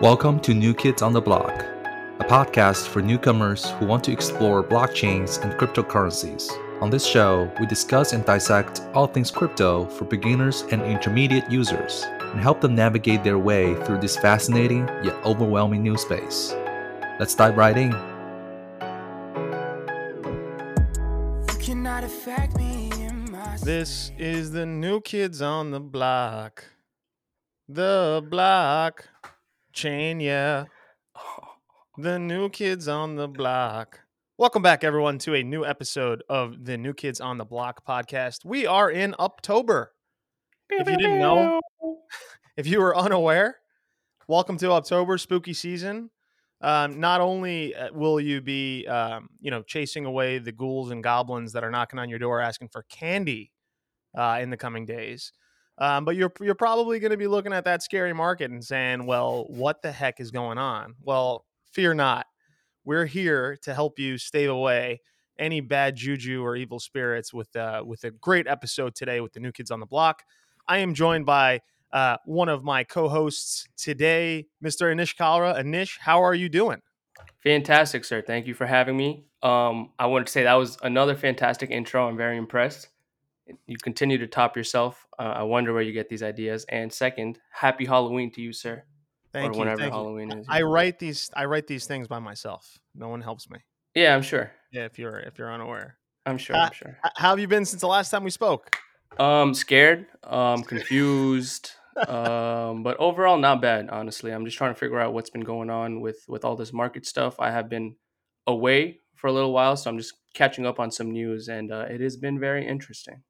Welcome to New Kids on the Block, a podcast for newcomers who want to explore blockchains and cryptocurrencies. On this show, we discuss and dissect all things crypto for beginners and intermediate users and help them navigate their way through this fascinating yet overwhelming new space. Let's dive right in. This is the new kids on the block. The block chain, yeah. The new kids on the block. Welcome back, everyone, to a new episode of the New Kids on the Block podcast. We are in October. If you didn't know, if you were unaware, welcome to October, spooky season. Um, not only uh, will you be, um, you know, chasing away the ghouls and goblins that are knocking on your door asking for candy uh, in the coming days, um, but you're you're probably going to be looking at that scary market and saying, "Well, what the heck is going on?" Well, fear not. We're here to help you stave away any bad juju or evil spirits with uh, with a great episode today with the new kids on the block. I am joined by uh, one of my co-hosts today, Mr. Anish Kalra. Anish, how are you doing? Fantastic, sir. Thank you for having me. Um, I wanted to say that was another fantastic intro. I'm very impressed. You continue to top yourself. Uh, I wonder where you get these ideas. And second, happy Halloween to you, sir. Thank or you. whenever thank you. Halloween is. I write these I write these things by myself. No one helps me. Yeah, I'm sure. Yeah, if you're if you're unaware. I'm sure. Uh, I'm sure. How have you been since the last time we spoke? Um, scared. Um, confused. um, but overall, not bad. Honestly, I'm just trying to figure out what's been going on with with all this market stuff. I have been away for a little while, so I'm just catching up on some news, and uh, it has been very interesting.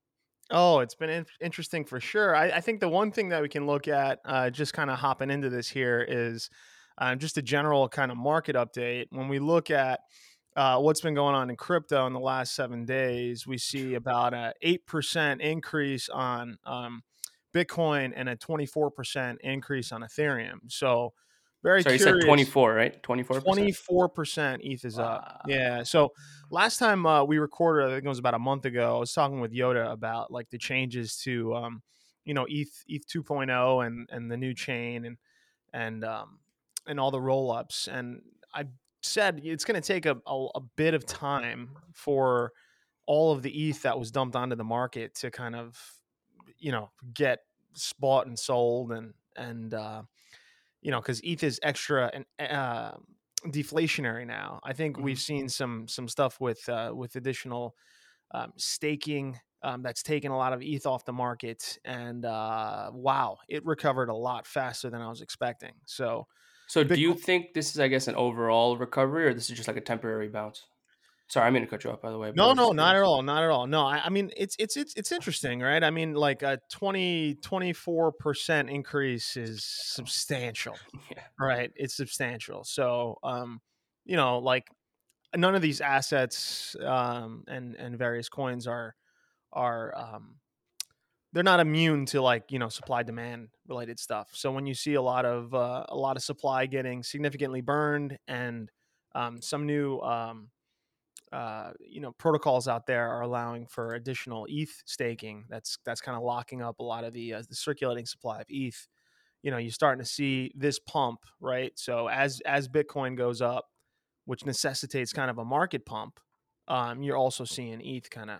Oh, it's been in- interesting for sure. I, I think the one thing that we can look at, uh, just kind of hopping into this here, is uh, just a general kind of market update. When we look at uh, what's been going on in crypto in the last seven days, we see about a eight percent increase on um, Bitcoin and a twenty four percent increase on Ethereum. So very So you curious. said 24, right? 24. Twenty-four percent ETH is up. Yeah. So last time uh, we recorded, I think it was about a month ago. I was talking with Yoda about like the changes to, um, you know, ETH ETH 2.0 and and the new chain and and um, and all the roll-ups. And I said it's going to take a, a a bit of time for all of the ETH that was dumped onto the market to kind of, you know, get bought and sold and and uh, you know, because ETH is extra and uh, deflationary now. I think we've seen some some stuff with uh, with additional um, staking um, that's taken a lot of ETH off the market, and uh, wow, it recovered a lot faster than I was expecting. So So do you think this is, I guess, an overall recovery, or this is just like a temporary bounce? Sorry, I mean to cut you off, by the way. no, no, not at all, not at all. No, I, I mean it's it's it's it's interesting, right? I mean, like a 20 24 percent increase is substantial. Yeah. right it's substantial so um you know like none of these assets um and and various coins are are um they're not immune to like you know supply demand related stuff so when you see a lot of uh, a lot of supply getting significantly burned and um, some new um, uh, you know protocols out there are allowing for additional ETH staking. That's that's kind of locking up a lot of the uh, the circulating supply of ETH. You know, you're starting to see this pump, right? So as as Bitcoin goes up, which necessitates kind of a market pump, um, you're also seeing ETH kind of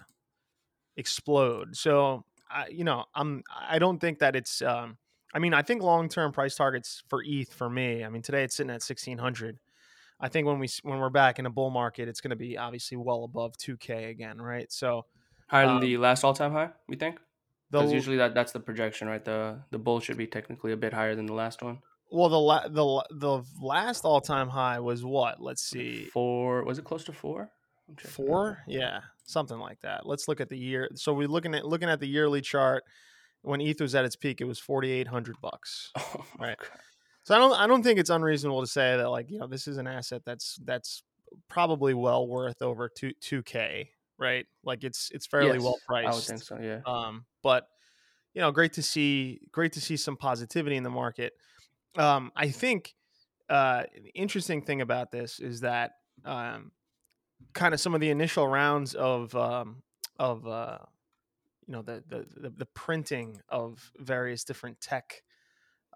explode. So I, you know, I'm I don't think that it's. Um, I mean, I think long term price targets for ETH for me. I mean, today it's sitting at 1600. I think when we when we're back in a bull market, it's going to be obviously well above 2K again, right? So Higher than Um, the last all-time high, we think? Because usually that, that's the projection, right? The the bull should be technically a bit higher than the last one. well the la- the the last all time high was what? Let's see, Four was it close to four? Four, yeah, something like that. Let's look at the year. So we're looking at looking at the yearly chart. When ETH was at its peak, it was 4,800 bucks. Oh Right. God. So I don't I don't think it's unreasonable to say that like you know this is an asset that's that's probably well worth over two two k right like it's it's fairly well priced. I would think so. Yeah. um but you know great to see great to see some positivity in the market um I think uh the interesting thing about this is that um kind of some of the initial rounds of um of uh you know the the the, the printing of various different tech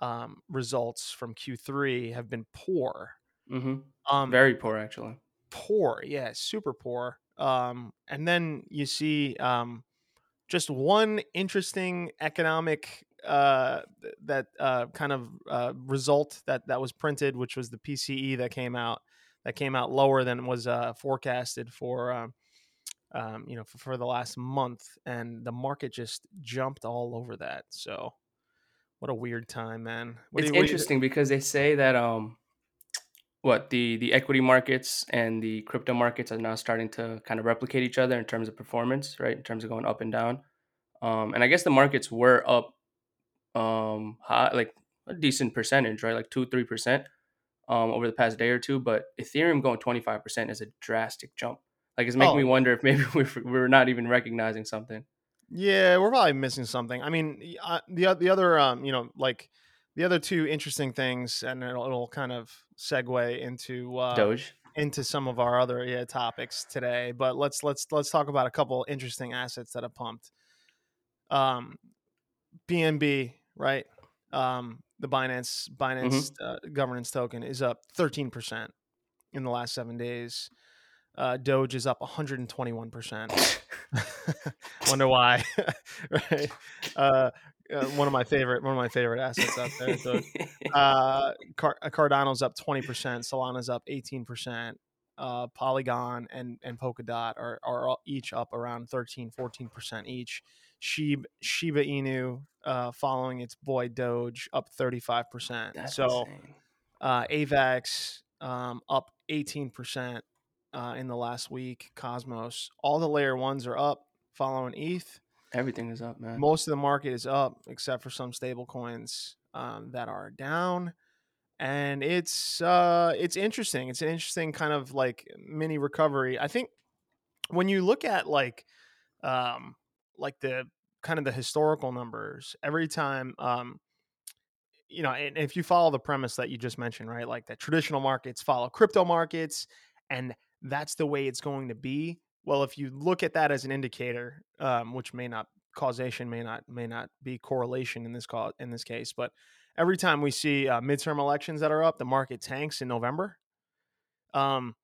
um, results from Q3 have been poor. hmm Um, Very poor, actually. poor, yeah, super poor. Um, and then you see um, just one interesting economic uh, that uh, kind of uh, result that that was printed, which was the PCE that came out that came out lower than was uh, forecasted for. Um, um, you know, for, for the last month, and the market just jumped all over that. So, what a weird time, man. What It's you- interesting because they say that um, what the the equity markets and the crypto markets are now starting to kind of replicate each other in terms of performance, right? In terms of going up and down. Um, and I guess the markets were up um high, like a decent percentage, right? Like two, three percent um over the past day or two. But Ethereum going twenty five percent is a drastic jump. Like it's making Oh, me wonder if maybe we're we're not even recognizing something. Yeah, we're probably missing something. I mean, uh, the the other, um, you know, like the other two interesting things, and it'll, it'll kind of segue into uh, Doge. into some of our other yeah, topics today. But let's let's let's talk about a couple interesting assets that have pumped. Um, BNB, right? Um, the Binance Binance uh, governance token is up thirteen percent in the last seven days. Uh, Doge is up one hundred and twenty one percent. Wonder why, right? Uh, uh, one of my favorite one of my favorite assets out there. Doge. Uh, Car- uh, Cardano's up 20%, Solana's up 18%. Uh, Polygon and, and Polkadot are, are all- each up around 13, 14% each. Shib, Shiba Inu, uh, following its boy Doge, up 35%. So insane. uh, AVAX um, up 18% uh, in the last week. Cosmos, all the layer ones are up following ETH Everything is up, man. most of the market is up except for some stable coins um, that are down and it's uh it's interesting it's an interesting kind of like mini recovery i think when you look at like um like the kind of the historical numbers every time um you know and if you follow the premise that you just mentioned right like that traditional markets follow crypto markets and that's the way it's going to be. Well if you look at that as an indicator um, which may not causation may not may not be correlation in this call in this case but every time we see uh, midterm elections that are up the market tanks in november. Um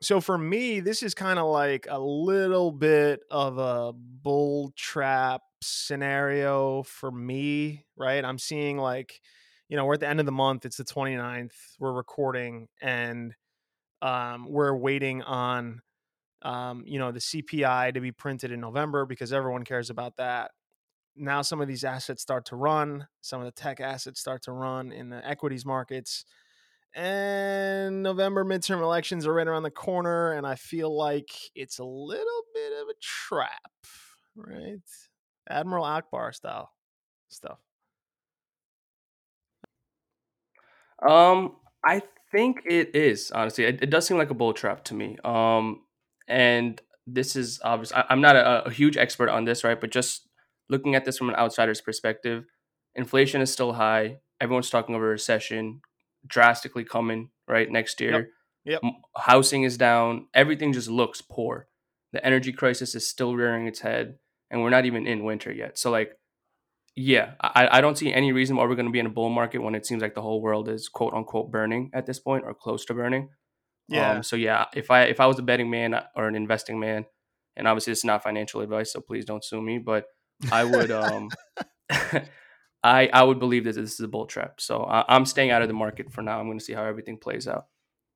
so for me this is kind of like a little bit of a bull trap scenario for me right? I'm seeing like you know we're at the end of the month it's the 29th we're recording and um, we're waiting on um, you know the cpi to be printed in november because everyone cares about that. Now some of these assets start to run some of the tech assets start to run in the equities markets and november midterm elections are right around the corner and i feel like it's a little bit of a trap right? Admiral Ackbar style stuff. Um, I think it is honestly. It, it does seem like a bull trap to me. Um, and this is obvious. I, I'm not a, a huge expert on this, right? But just looking at this from an outsider's perspective, inflation is still high. Everyone's talking of a recession, drastically coming right next year. Yep. M- Housing is down. Everything just looks poor. The energy crisis is still rearing its head, and we're not even in winter yet. So like yeah, I, I don't see any reason why we're going to be in a bull market when it seems like the whole world is quote unquote burning at this point or close to burning. yeah Um, so yeah, if I if I was a betting man or an investing man, and obviously this is not financial advice, so please don't sue me, but I would um, I I would believe that this is a bull trap. So I, I'm staying out of the market for now. I'm going to see how everything plays out.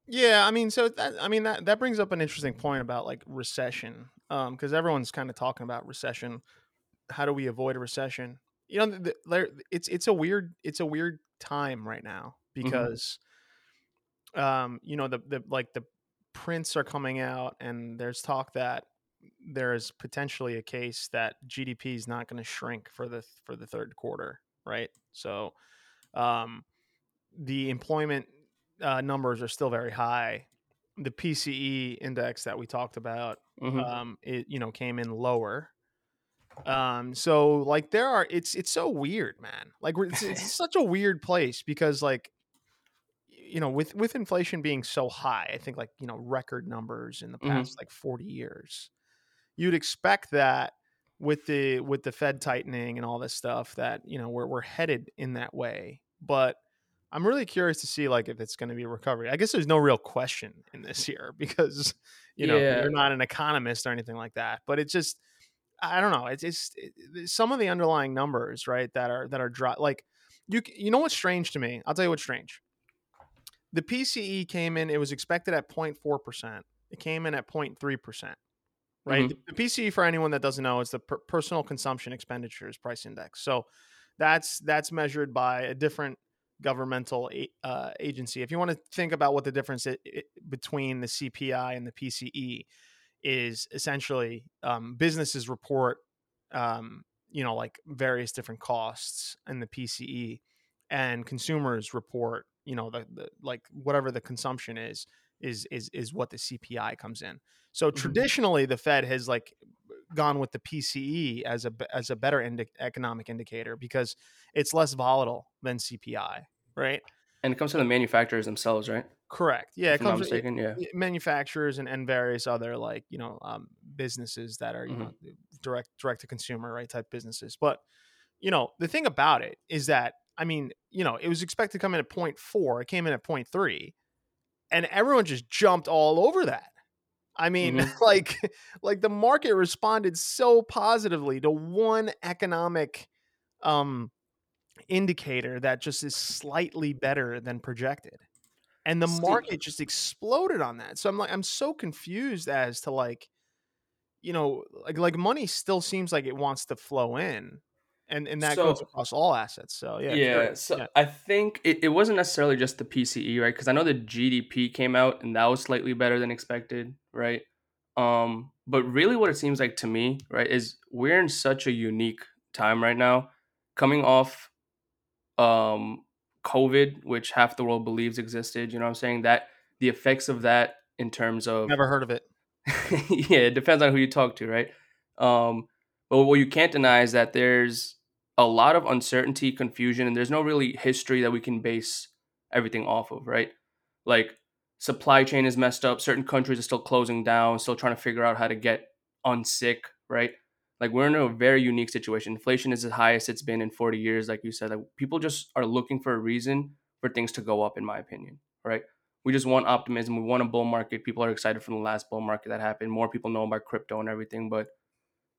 Yeah, I mean, so that I mean that that brings up an interesting point about like recession, um, because everyone's kind of talking about recession. How do we avoid a recession? You know, the, the, it's it's a weird it's a weird time right now because, um, you know the the like the prints are coming out and there's talk that there is potentially a case that GDP is not going to shrink for the for the third quarter, right? So, um, the employment uh, numbers are still very high. The PCE index that we talked about, Mhm. um, it you know came in lower. Um, so like there are, it's it's so weird, man. Like it's, it's such a weird place because like you know with with inflation being so high, I think like you know record numbers in the Mhm. past like forty years, you'd expect that with the with the Fed tightening and all this stuff that you know we're we're headed in that way. but I'm really curious to see like if it's going to be a recovery. I guess there's no real question in this year because you know Yeah. you're not an economist or anything like that. But it just I don't know. It's just it, some of the underlying numbers, right? That are that are dry. Like you you know what's strange to me? I'll tell you what's strange. The PCE came in. It was expected at 0.4 percent. It came in at 0.3 percent. Right. Mhm. The, the PCE, for anyone that doesn't know, is the per- personal consumption expenditures price index. So that's that's measured by a different governmental a- uh, agency. If you want to think about what the difference i- i- between the CPI and the PCE is, essentially um, businesses report, um, you know, like various different costs in the PCE, and consumers report, you know, the, the like whatever the consumption is is is is what the CPI comes in. So traditionally, the Fed has like gone with the PCE as a as a better indi- economic indicator because it's less volatile than CPI, right? And it comes to the manufacturers themselves, right? Correct. Yeah, it comes mistaken. Yeah. manufacturers and, and various other like you know um, businesses that are you Mhm. know direct direct to consumer right type businesses. But you know the thing about it is that I mean you know it was expected to come in at four. it came in at three, and everyone just jumped all over that. I mean, Mhm. like like the market responded so positively to one economic um indicator that just is slightly better than projected. And the market just exploded on that. So I'm like I'm so confused as to like you know, like like money still seems like it wants to flow in. And and that goes across all assets. So yeah. Yeah, curious. so yeah. I think it, it wasn't necessarily just the PCE, right? Because I know the GDP came out and that was slightly better than expected, right? Um, but really, what it seems like to me, right, is we're in such a unique time right now, coming off um COVID, which half the world believes existed. You know what I'm saying? That the effects of that in terms of Never heard of it. yeah, it depends on who you talk to, right? Um, but what you can't deny is that there's a lot of uncertainty, confusion, and there's no really history that we can base everything off of, right? Like supply chain is messed up, certain countries are still closing down, still trying to figure out how to get unsick, right? Like we're in a very unique situation. Inflation is the highest it's been in 40 years, like you said. Like people just are looking for a reason for things to go up, in my opinion, right? we just want optimism. We want a bull market. People are excited from the last bull market that happened. More people know about crypto and everything, but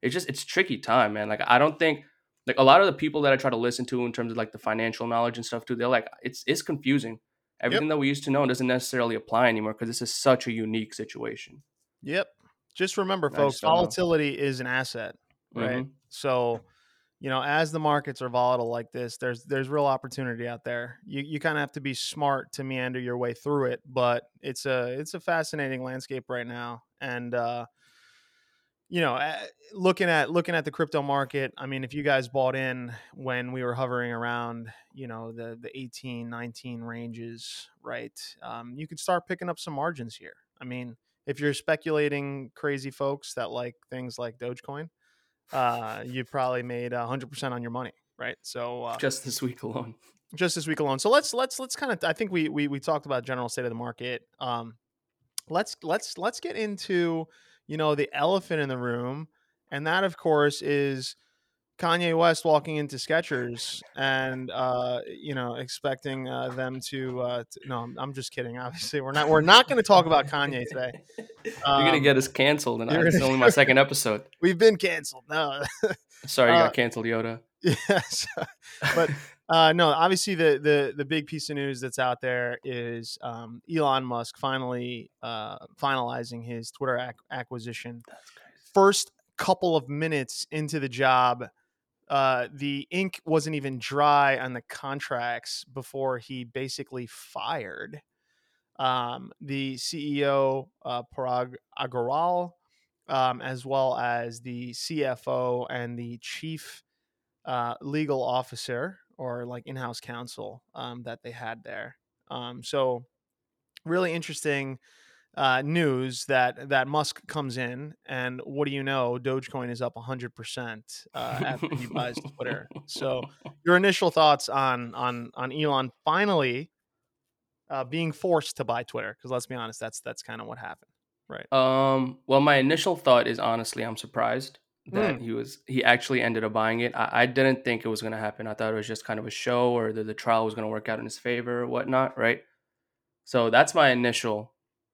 it's just it's tricky time, man. Like I don't think like a lot of the people that I try to listen to in terms of like the financial knowledge and stuff too, they're like it's it's confusing. Everything that we used to know doesn't necessarily apply anymore because this is such a unique situation. Yep. Just remember, folks, just don't know. volatility is an asset, right? Mhm. So, you know, as the markets are volatile like this, there's there's real opportunity out there. You you kind of have to be smart to meander your way through it, but it's a it's a fascinating landscape right now, and uh, you know, uh, looking at looking at the crypto market, I mean, if you guys bought in when we were hovering around, you know, the the 18, 19 ranges, right? Um, you could start picking up some margins here. I mean, if you're speculating crazy folks that like things like Dogecoin, uh, you probably made hundred percent on your money, right? So uh, Just this week alone. just this week alone. So let's let's let's kind of I think we we we talked about general state of the market. Um, let's let's let's get into you know the elephant in the room, and that of course is Kanye West walking into Skechers and uh, you know expecting uh, them to, uh, to. No, I'm, I'm just kidding. Obviously, we're not we're not going to talk about Kanye today. You're gonna Um, get us canceled, and it's only my second episode. We've been canceled. No, Sorry, you Uh, got canceled, Yoda. yes, but uh, no, obviously the the the big piece of news that's out there is um, Elon Musk finally uh, finalizing his Twitter ac- acquisition. First couple of minutes into the job, uh, the ink wasn't even dry on the contracts before he basically fired um, the CEO uh, Parag Agarwal, um, as well as the CFO and the chief uh, legal officer or like in-house counsel um, that they had there. Um, so really interesting uh, news that that Musk comes in, and what do you know? Dogecoin is up 100 percent uh, after he buys Twitter. So your initial thoughts on on on Elon finally uh, being forced to buy Twitter? Because let's be honest, that's that's kind of what happened. Right? Um, well, my initial thought is honestly, I'm surprised. that Mm. he was he actually ended up buying it. I, I didn't think it was going to happen. I thought it was just kind of a show or that the trial was going to work out in his favor or whatnot, right? So that's my initial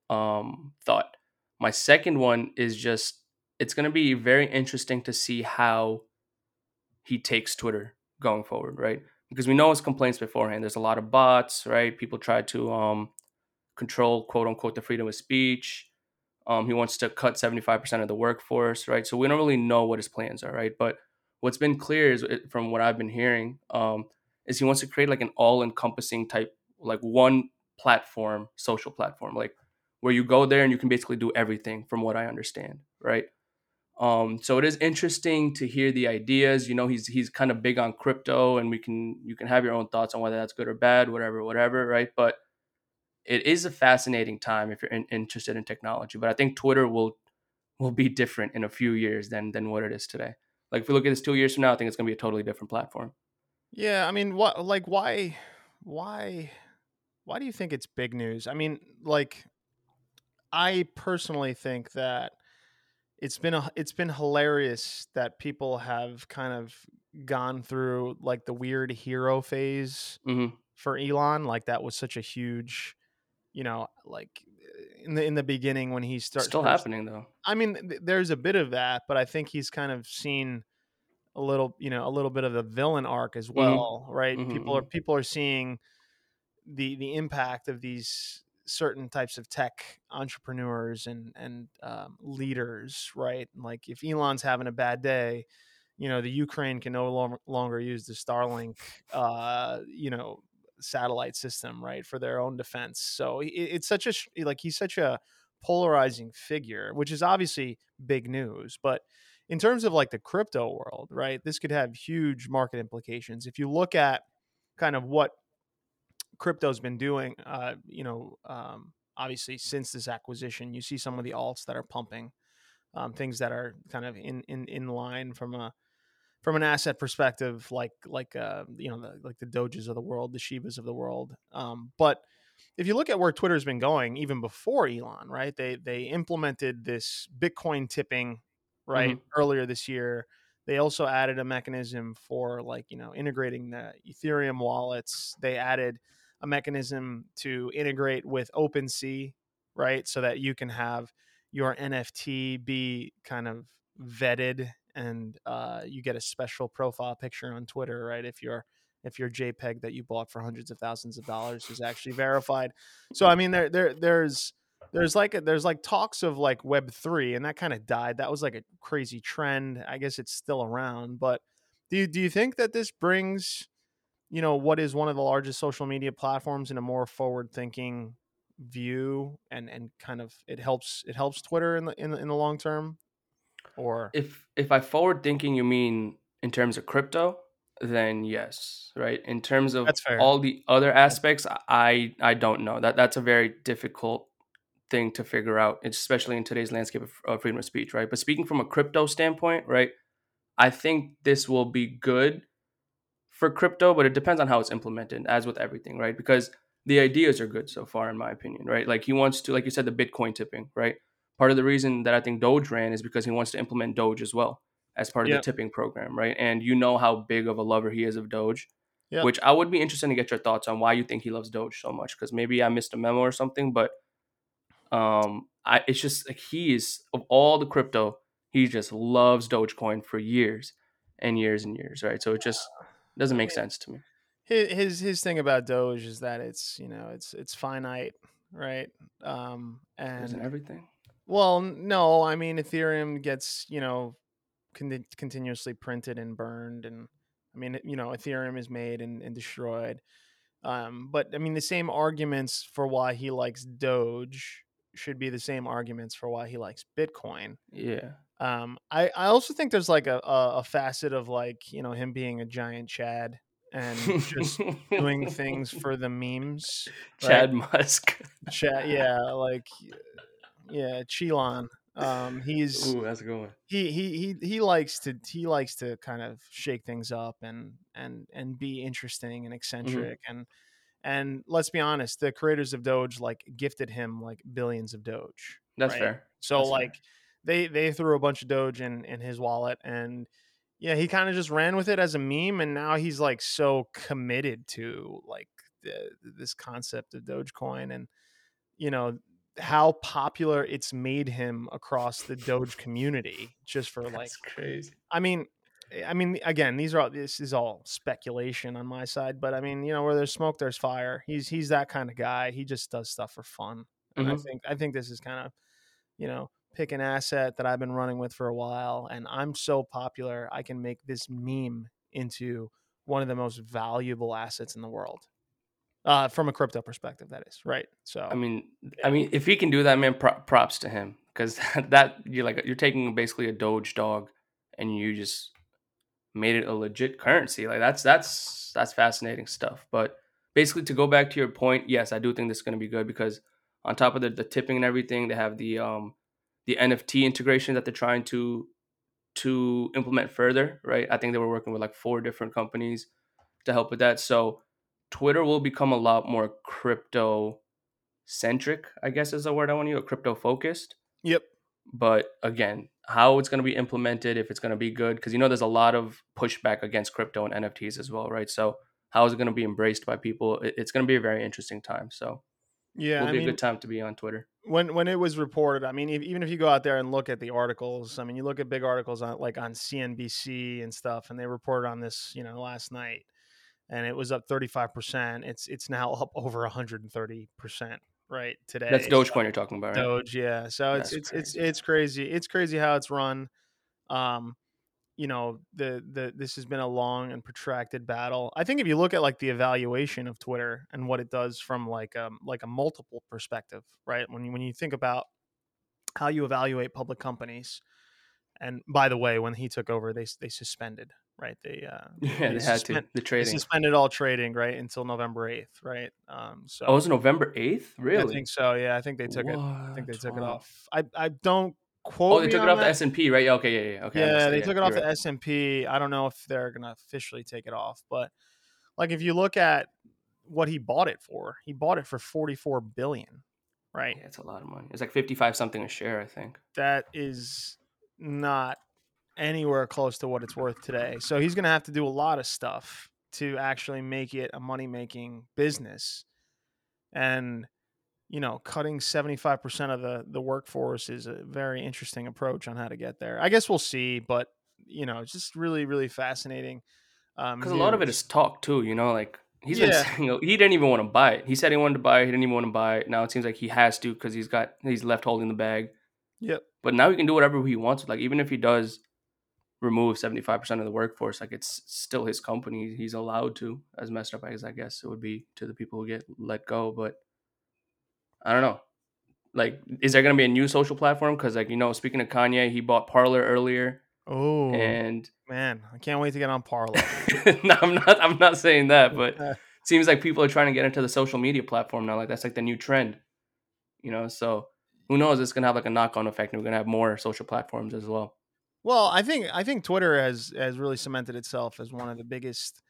um, thought. My second one is just it's going to be very interesting to see how he takes Twitter going forward, right? Because we know his complaints beforehand. There's a lot of bots, right? People try to um, control quote unquote the freedom of speech. Um, he wants to cut 75% of the workforce, right? So we don't really know what his plans are, right? But what's been clear is from what I've been hearing um, is he wants to create like an all-encompassing type, like one platform, social platform, like where you go there and you can basically do everything from what I understand, right? Um, so it is interesting to hear the ideas. You know, he's he's kind of big on crypto, and we can you can have your own thoughts on whether that's good or bad, whatever, whatever, right? But it is a fascinating time if you're in, interested in technology. But I think Twitter will will be different in a few years than than what it is today. Like if we look at this two years from now, I think it's gonna be a totally different platform. Yeah, I mean, what like why why why do you think it's big news? I mean, like I personally think that it's been a it's been hilarious that people have kind of gone through like the weird hero phase hmm for Elon. Like that was such a huge, you know, like in the in the beginning when he started Still happening though. I mean, th- there's a bit of that, but I think he's kind of seen a little, you know, a little bit of the villain arc as well, right? Mhm, People are people are seeing the the impact of these certain types of tech entrepreneurs and and um, leaders, right? Like if Elon's having a bad day, you know, the Ukraine can no longer longer use the Starlink, uh, you know, satellite system, right, for their own defense. So it, it's such a like he's such a polarizing figure, which is obviously big news, but in terms of like the crypto world, right, this could have huge market implications. If you look at kind of what crypto's been doing, uh, you know, um, obviously since this acquisition, you see some of the alts that are pumping, um, things that are kind of in in in line from a from an asset perspective, like like uh, you know, the, like the Doges of the world, the Shibas of the world. Um, but if you look at where Twitter's been going, even before Elon, right? They they implemented this Bitcoin tipping right earlier this year. They also added a mechanism for like you know integrating the Ethereum wallets. They added a mechanism to integrate with OpenSea, right? So that you can have your NFT be kind of vetted and uh, you get a special profile picture on Twitter, right? If your if your JPEG that you bought for hundreds of thousands of dollars is actually verified. So I mean, there there there's there's like a, there's like talks of like Web three, and that kind of died. That was like a crazy trend. I guess it's still around, but do you, do you think that this brings you know what is one of the largest social media platforms in a more forward thinking view and and kind of it helps it helps Twitter in the in the, in the long term or If if I forward thinking, you mean in terms of crypto, then yes, right? In terms of all the other aspects, I I don't know. That that's a very difficult thing to figure out, especially in today's landscape of of freedom of speech, right? But speaking from a crypto standpoint, right? I think this will be good for crypto, but it depends on how it's implemented, as with everything, right? Because the ideas are good so far, in my opinion, right? Like he wants to, like you said, the Bitcoin tipping, right? Part of the reason that I think Doge ran is because he wants to implement Doge as well as part of Yeah. the tipping program, right? And you know how big of a lover he is of Doge, Yeah. which I would be interested to get your thoughts on why you think he loves Doge so much, because maybe I missed a memo or something, but um, I it's just like he is of all the crypto, he just loves Dogecoin for years and years and years, right? So it just doesn't make sense to me. his his his thing about Doge is that it's you know it's it's finite, right? Um, Isn't and everything? well, no, I mean Ethereum gets you know con- continuously printed and burned, and I mean you know Ethereum is made and, and destroyed. Um, but I mean the same arguments for why he likes Doge should be the same arguments for why he likes Bitcoin. Yeah. Um, I I also think there's like a, a a facet of like you know him being a giant Chad and just doing things for the memes. right? Chad Musk. Chad, yeah, like yeah, Chilon. Um, he's Ooh, that's a good one. he he he he likes to he likes to kind of shake things up and and and be interesting and eccentric and and let's be honest, the creators of Doge like gifted him like billions of Doge. That's right? fair. So That's fair. They they threw a bunch of Doge in in his wallet, and yeah, he kind of just ran with it as a meme, and now he's like so committed to like the, this concept of Dogecoin, and you know how popular it's made him across the Doge community, just for like That's crazy. I mean, eh, I mean, again, these are all this is all speculation on my side, but I mean, you know, where there's smoke, there's fire. He's he's that kind of guy. He just does stuff for fun, and I Mhm. think I think this is kind of, you know, pick an asset that I've been running with for a while, and I'm so popular, I can make this meme into one of the most valuable assets in the world, uh, from a crypto perspective. That is right. So I mean, Yeah. I mean, if he can do that, man, pro- props to him because that you're like you're taking basically a Doge dog and you just made it a legit currency. Like that's that's that's fascinating stuff. But basically, to go back to your point, yes, I do think this is going to be good because on top of the, the tipping and everything, they have the um the NFT integration that they're trying to to implement further. Right, I think they were working with like four different companies to help with that. So Twitter will become a lot more crypto centric, I guess is the word I want to use, crypto focused. yep. But again, how it's going to be implemented, if it's going to be good, because you know there's a lot of pushback against crypto and NFTs as well, right? So how is it going to be embraced by people? It's going to be a very interesting time. So Yeah, it'll I be mean, a good time to be on Twitter. when when it was reported, I mean, if, even if you go out there and look at the articles, I mean, you look at big articles on like on CNBC and stuff, and they reported on this, you know, last night, and it was up thirty five percent. It's it's now up over one hundred and thirty percent right today. That's Dogecoin you're talking about, right? Doge, yeah. So it's That's it's it's crazy. it's crazy. It's crazy how it's run. Um, you know, the the this has been a long and protracted battle. I think if you look at like the evaluation of Twitter and what it does from like um like a multiple perspective, right? When you when you think about how you evaluate public companies, and by the way, when he took over, they they suspended, right? They uh Yeah, they had to. suspend- The they trading. suspended all trading right until November eighth, right? Um, so Oh, it was November 8th? Really? I think so. Yeah, I think they took it. I think they What? took it off. I I don't quote. Oh, they took it off the. S and P, right? Yeah, okay, yeah, yeah, okay. Yeah, they that, took it off right. the S and P. I don't know if they're gonna officially take it off, but like if you look at what he bought it for, he bought it for forty four billion, right? Yeah, it's a lot of money. It's like 55 something a share, I think. That is not anywhere close to what it's worth today. So he's gonna have to do a lot of stuff to actually make it a money making business, and you know, cutting 75% of the the workforce is a very interesting approach on how to get there. I guess we'll see, but you know, it's just really really fascinating. Um Because a lot of it is talk too, you know, like he's been Yeah. saying he didn't even want to buy it. He said he wanted to buy it, he didn't even want to buy it. Now it seems like he has to because he's got he's left holding the bag. Yep. But now he can do whatever he wants. Like even if he does remove 75% of the workforce, like it's still his company. He's allowed to, as messed up as I guess it would be to the people who get let go. But I don't know. Like, is there gonna be a new social platform? Because like, you know, speaking of Kanye, he bought Parler earlier. Oh And man, I can't wait to get on Parler. no, I'm not I'm not saying that, but it seems like people are trying to get into the social media platform now. Like that's like the new trend. You know, so who knows? It's gonna have like a knock on effect and we're gonna have more social platforms as well. Well, I think I think Twitter has has really cemented itself as one of the biggest,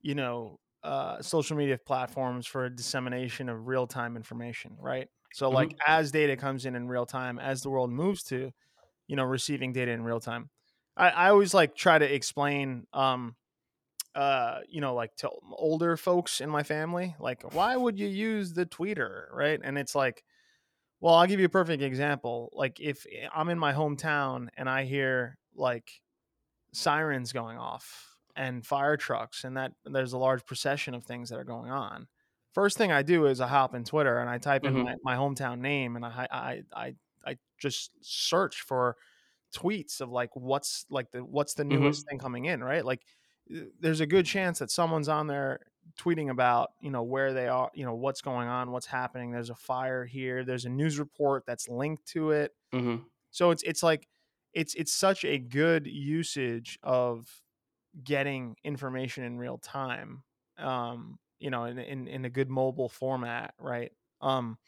you know, uh, social media platforms for dissemination of real time information. Right. So, like, as data comes in in real time, as the world moves to, you know, receiving data in real time, I, I always like try to explain, um, uh, you know, like to older folks in my family, like, why would you use the tweeter, right? And it's like, well, I'll give you a perfect example. Like if eh, I'm in my hometown and I hear like sirens going off and fire trucks and that there's a large procession of things that are going on. First thing I do is I hop in Twitter and I type in Mhm. my, my hometown name and I, I I I just search for tweets of like what's like the what's the newest thing coming in, right? Like eh, there's a good chance that someone's on there tweeting about you know where they are you know what's going on what's happening there's a fire here there's a news report that's linked to it hmm so it's it's like it's it's such a good usage of getting information in real time um you know in in, in a good mobile format right um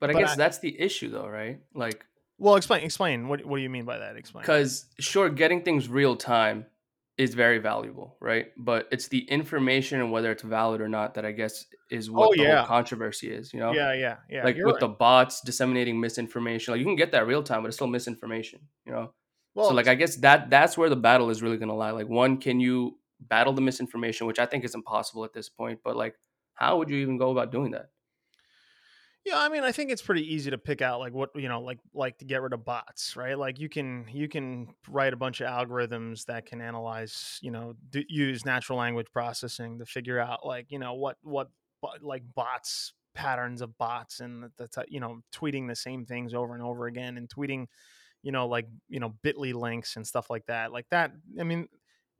But I But guess I- that's the issue though, right? Like well explain explain what what do you mean by that explain because sure, getting things real time is very valuable, right? But it's the information and whether it's valid or not that I guess is what Oh, the yeah. whole controversy is. You know, Yeah, yeah, yeah. like you're with right. the bots disseminating misinformation. Like you can get that real time, but it's still misinformation. You know, well, so like I guess that that's where the battle is really going to lie. Like one, can you battle the misinformation, which I think is impossible at this point. But like, how would you even go about doing that? Yeah, I mean, I think it's pretty easy to pick out like what you know, like like to get rid of bots, right? Like you can you can write a bunch of algorithms that can analyze, you know, d- use natural language processing to figure out like you know what what like bots patterns of bots and the, the ty- you know tweeting the same things over and over again and tweeting you know like you know bitly links and stuff like that like that i mean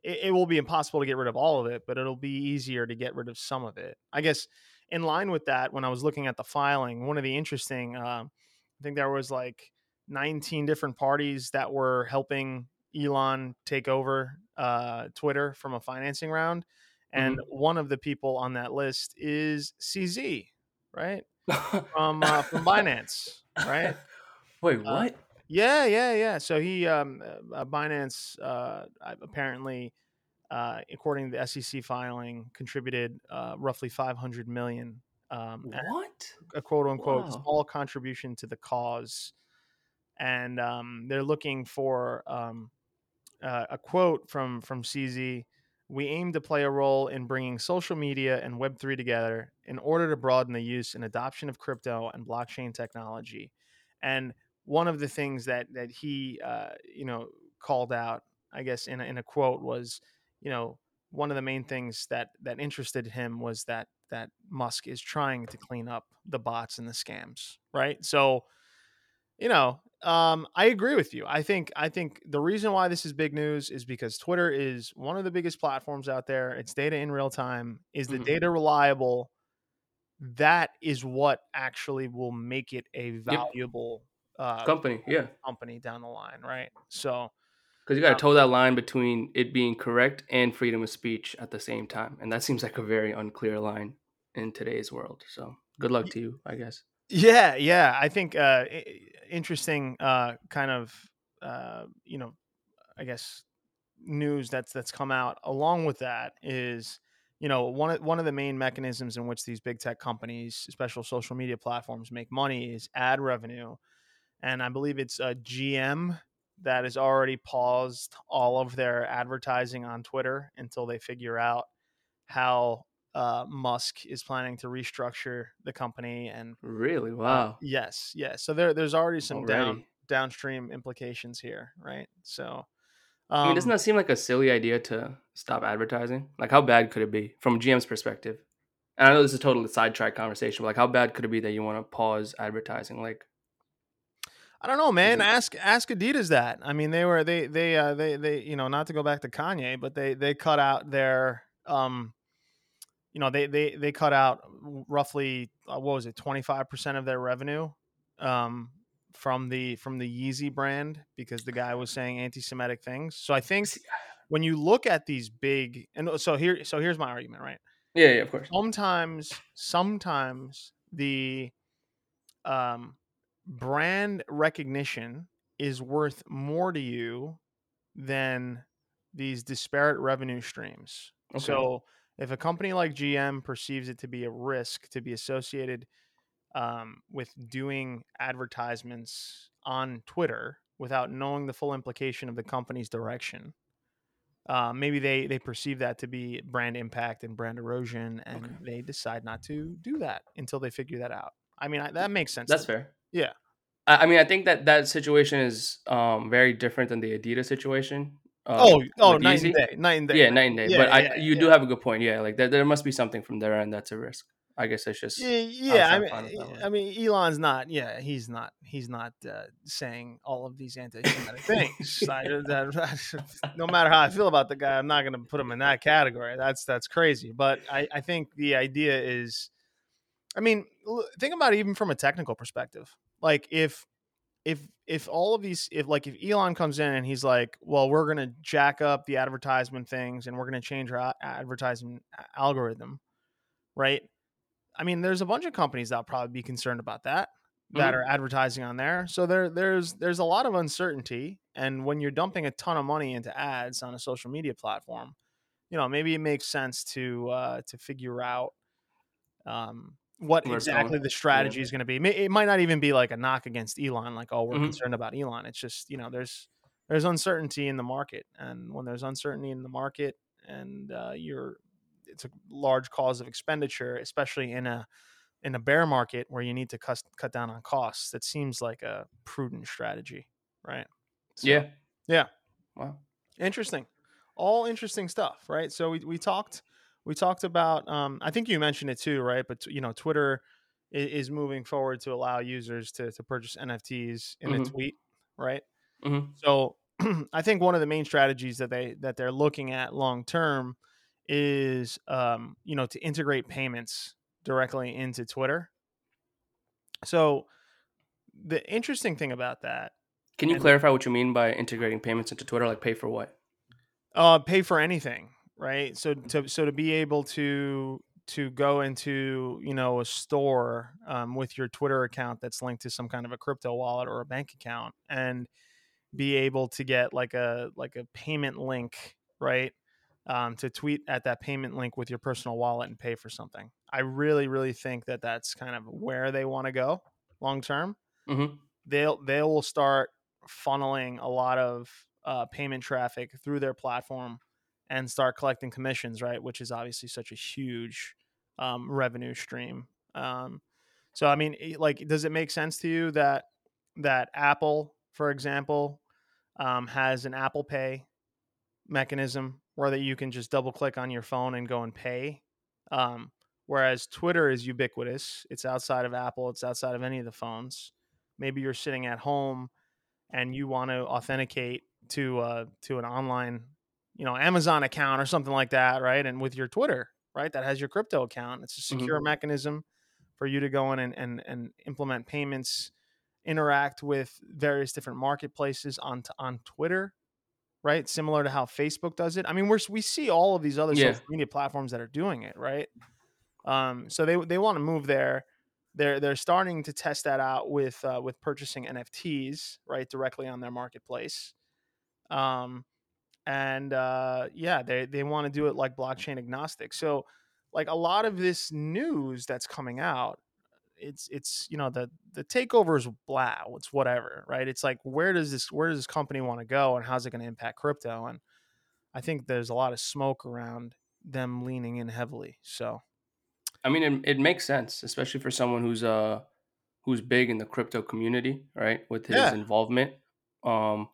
it, it will be impossible to get rid of all of it but it'll be easier to get rid of some of it. I guess in line with that when i was looking at the filing one of the interesting uh, i think there was like 19 different parties that were helping elon take over uh, twitter from a financing round and one of the people on that list is cz right? From uh, from binance right? Wait, Uh, what? Yeah, yeah, yeah. So he, um, uh, Binance, uh, apparently, uh, according to the SEC filing, contributed uh, roughly 500 million, um, what? a quote unquote Wow. small contribution to the cause, and um, they're looking for um, uh, a quote from from CZ. We aim to play a role in bringing social media and Web3 together in order to broaden the use and adoption of crypto and blockchain technology. And one of the things that that he uh, you know called out, I guess in a, in a quote was, you know, one of the main things that that interested him was that that Musk is trying to clean up the bots and the scams, right? So, you know, um, I agree with you. I think I think the reason why this is big news is because Twitter is one of the biggest platforms out there. It's data in real time. Is the Mhm. data reliable? That is what actually will make it a valuable uh, Company, yeah. company down the line, right? So, Because you got to Um, toe that line between it being correct and freedom of speech at the same time, and that seems like a very unclear line in today's world. So, good luck to you, I guess. Yeah, yeah. I think uh interesting uh kind of uh you know, I guess news that's that's come out along with that is you know one of one of the main mechanisms in which these big tech companies, especially social media platforms, make money is ad revenue, and I believe it's a GM that has already paused all of their advertising on Twitter until they figure out how uh, Musk is planning to restructure the company and Really? uh, Wow. yes, yes. So there, there's already some down, downstream implications here, right? So, I mean, um, doesn't that seem like a silly idea to stop advertising? Like, how bad could it be from GM's perspective? And I know this is a total sidetrack conversation, but like, how bad could it be that you want to pause advertising? Like, I don't know, man. Ask ask Adidas that. I mean, they were they they uh, they they you know not to go back to Kanye, but they they cut out their um, you know they they they cut out roughly uh, what was it twenty five percent of their revenue, um, from the from the Yeezy brand because the guy was saying anti-Semitic things. So I think when you look at these big and so here so here's my argument, right? yeah, yeah, of course. sometimes sometimes the um brand recognition is worth more to you than these disparate revenue streams. Okay. So if a company like GM perceives it to be a risk to be associated um, with doing advertisements on Twitter without knowing the full implication of the company's direction, uh, maybe they they perceive that to be brand impact and brand erosion, and Okay. they decide not to do that until they figure that out. I mean, I, that makes sense. That's fair. Yeah. I, I mean, I think that that situation is um very different than the Adidas situation. um, Oh, oh, night Yeezy. and day, night and day. Yeah, night and day. Yeah, but I, yeah, you yeah. do have a good point. Yeah, like there, there must be something from their end that's a risk. I guess it's just Yeah. I mean, find it that way. I mean, Elon's not. Yeah, he's not. He's not uh, saying all of these anti-Semitic things. I- that- no matter how I feel about the guy, I'm not going to put him in that category. That's that's crazy. But I, I think the idea is, I mean, think about it even from a technical perspective. Like if if if all of these if like if Elon comes in and he's like, well, we're going to jack up the advertisement things and we're going to change our advertising algorithm, right? I mean, there's a bunch of companies that'll probably be concerned about that that Mhm. are advertising on there. So there there's there's a lot of uncertainty And when you're dumping a ton of money into ads on a social media platform, you know, maybe it makes sense to uh, to figure out um, what exactly going. the strategy is going to be. It might not even be like a knock against Elon, like oh, we're Mhm. concerned about Elon. It's just you know, there's there's uncertainty in the market, and when there's uncertainty in the market, and uh, you're it's a large cause of expenditure, especially in a in a bear market where you need to cut cut down on costs. That seems like a prudent strategy, right? So, yeah. yeah. Wow. interesting all interesting stuff right so we, we talked we talked about um, i think you mentioned it too right but you know twitter is, is moving forward to allow users to, to purchase nfts in a Mhm. tweet right Mhm. so i think one of the main strategies that they that they're looking at long term is um, you know to integrate payments directly into twitter so the interesting thing about that Can you clarify what you mean by integrating payments into Twitter? Like pay for what? uh pay for anything right? So to so to be able to to go into you know a store um, with your twitter account that's linked to some kind of a crypto wallet or a bank account and be able to get like a like a payment link right um, to tweet at that payment link with your personal wallet and pay for something. I really really think that that's kind of where they want to go long term. Mm-hmm. they'll they will start funneling a lot of uh, payment traffic through their platform and start collecting commissions, right? Which is obviously such a huge um, revenue stream. Um, so, I mean, like, does it make sense to you that that Apple, for example, um, has an Apple Pay mechanism where that you can just double click on your phone and go and pay? Um, whereas Twitter is ubiquitous; it's outside of Apple, it's outside of any of the phones. Maybe you're sitting at home and you want to authenticate to uh, to an online, you know, Amazon account or something like that, right? And with your Twitter, right, that has your crypto account. It's a Mhm. secure mechanism for you to go in and, and and implement payments, interact with various different marketplaces on on Twitter, right? Similar to how Facebook does it. I mean, we're we see all of these other Yeah. social media platforms that are doing it, right? Um, so they they want to move there. They're they're starting to test that out with uh, with purchasing NFTs right directly on their marketplace. Um, and uh, yeah, they they want to do it like blockchain agnostic. So like a lot of this news that's coming out, it's it's you know the the takeover is blah, it's whatever, right? It's like where does this where does this company want to go and how's it going to impact crypto? And I think there's a lot of smoke around them leaning in heavily. So I mean, it, it makes sense, especially for someone who's uh who's big in the crypto community, right? With his Yeah. involvement. Um,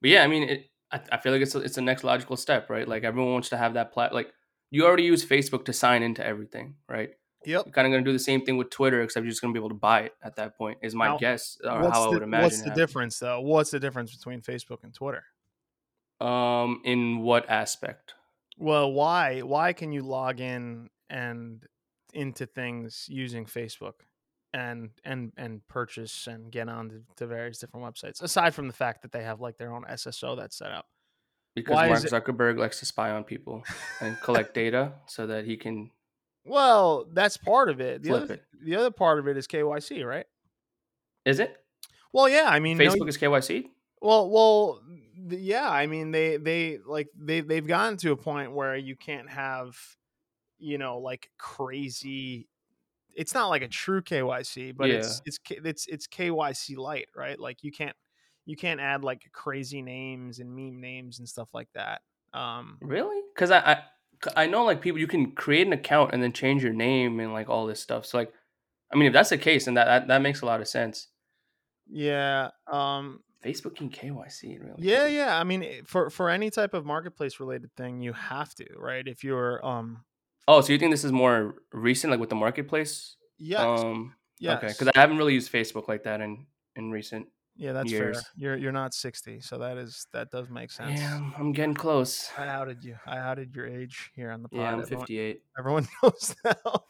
but yeah, I mean, it. I, I feel like it's it's the next logical step, right? Like everyone wants to have that plat. Like you already use Facebook to sign into everything, right? yep. You're kind of going to do the same thing with Twitter, except you're just going to be able to buy it at that point. Is my Now, guess, or how I would imagine. what's the difference though? What's the difference between Facebook and Twitter? Um, in what aspect? Well, why why can you log in and into things using Facebook and and and purchase and get on to, to various different websites aside from the fact that they have like their own SSO that's set up. Because Why Mark is it- Zuckerberg likes to spy on people and collect data so that he can Well, that's part of it. The other it. the other part of it is KYC, right? Is it? Well, yeah, I mean no- Facebook is KYC? Well, well, yeah. I mean, they they like they they've gotten to a point where you can't have, you know, like crazy. It's not like a true KYC, but it's it's it's it's KYC light, right? Like you can't you can't add like crazy names and meme names and stuff like that. Um, Really? Because I, I I know like people you can create an account and then change your name and like all this stuff. So like, I mean, if that's the case, then that that, that makes a lot of sense. yeah. Um, Facebook can KYC really? yeah, yeah. I mean, eh, for for any type of marketplace related thing, you have to, right? If you're um, Oh, so you think this is more recent, like with the marketplace? yes, Um, yes. Okay, because I haven't really used Facebook like that in in recent. Yeah, that's years. fair. You're you're not 60, so that is that does make sense. Yeah, I'm- getting close. I outed you. I outed your age here on the pod. Yeah, I'm Everyone- 58. Everyone knows now.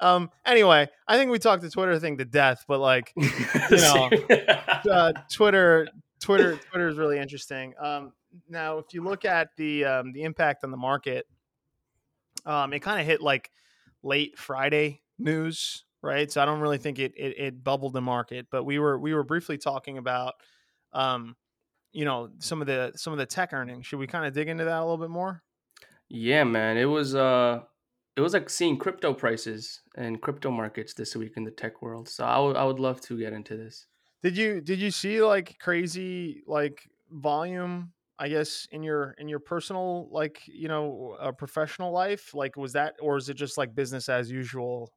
um. Anyway, I think we talked the Twitter thing to death, but like you know, uh, Twitter, Twitter, Twitter is really interesting. Um. Now, if you look at the um, the impact on the market, um, it kind of hit like late Friday news, right? So I don't really think it, it it bubbled the market, but we were we were briefly talking about um you know some of the some of the tech earnings. Should we kind of dig into that a little bit more? Yeah, man. It was uh it was like seeing crypto prices and crypto markets this week in the tech world. So I would I would love to get into this. Did you did you see like crazy like volume? I guess in your in your personal like you know uh, professional life, like was that or is it just like business as usual?